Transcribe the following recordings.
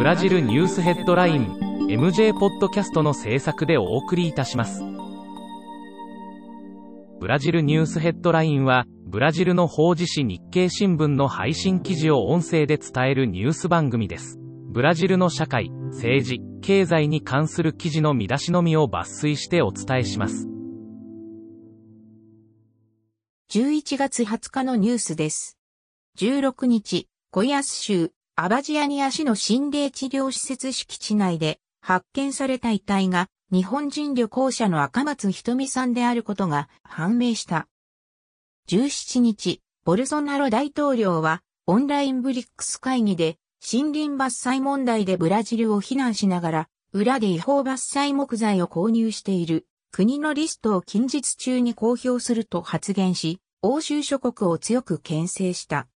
ブラジルニュースヘッドライン MJ ポッドキャストの制作でお送りいたします。ブラジルニュースヘッドラインはブラジルの法事紙日経新聞の配信記事を音声で伝えるニュース番組です。ブラジルの社会政治経済に関する記事の見出しのみを抜粋してお伝えします。11月20日のニュースです。16日、小安州、アバジアニア市の心霊治療施設敷地内で発見された遺体が日本人旅行者の赤松ひとみさんであることが判明した。17日、ボルソナロ大統領はオンラインブリックス会議で森林伐採問題でブラジルを非難しながら裏で違法伐採木材を購入している国のリストを近日中に公表すると発言し、欧州諸国を強く牽制した。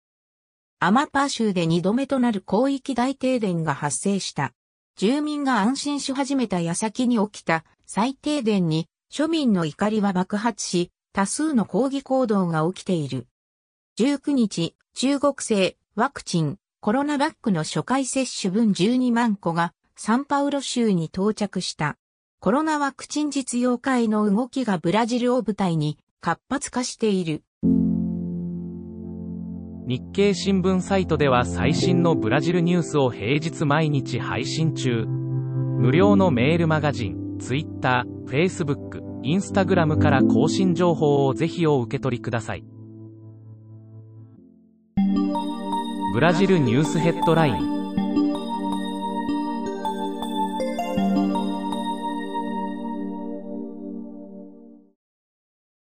アマパー州で2度目となる広域大停電が発生した。住民が安心し始めた矢先に起きた再停電に庶民の怒りは爆発し、多数の抗議行動が起きている。19日、中国製ワクチンコロナバックの初回接種分12万個がサンパウロ州に到着した。コロナワクチン実用化への動きがブラジルを舞台に活発化している。日経新聞サイトでは最新のブラジルニュースを平日毎日配信中。無料のメールマガジン、Twitter、Facebook、Instagram から更新情報をぜひお受け取りください。ブラジルニュースヘッドライン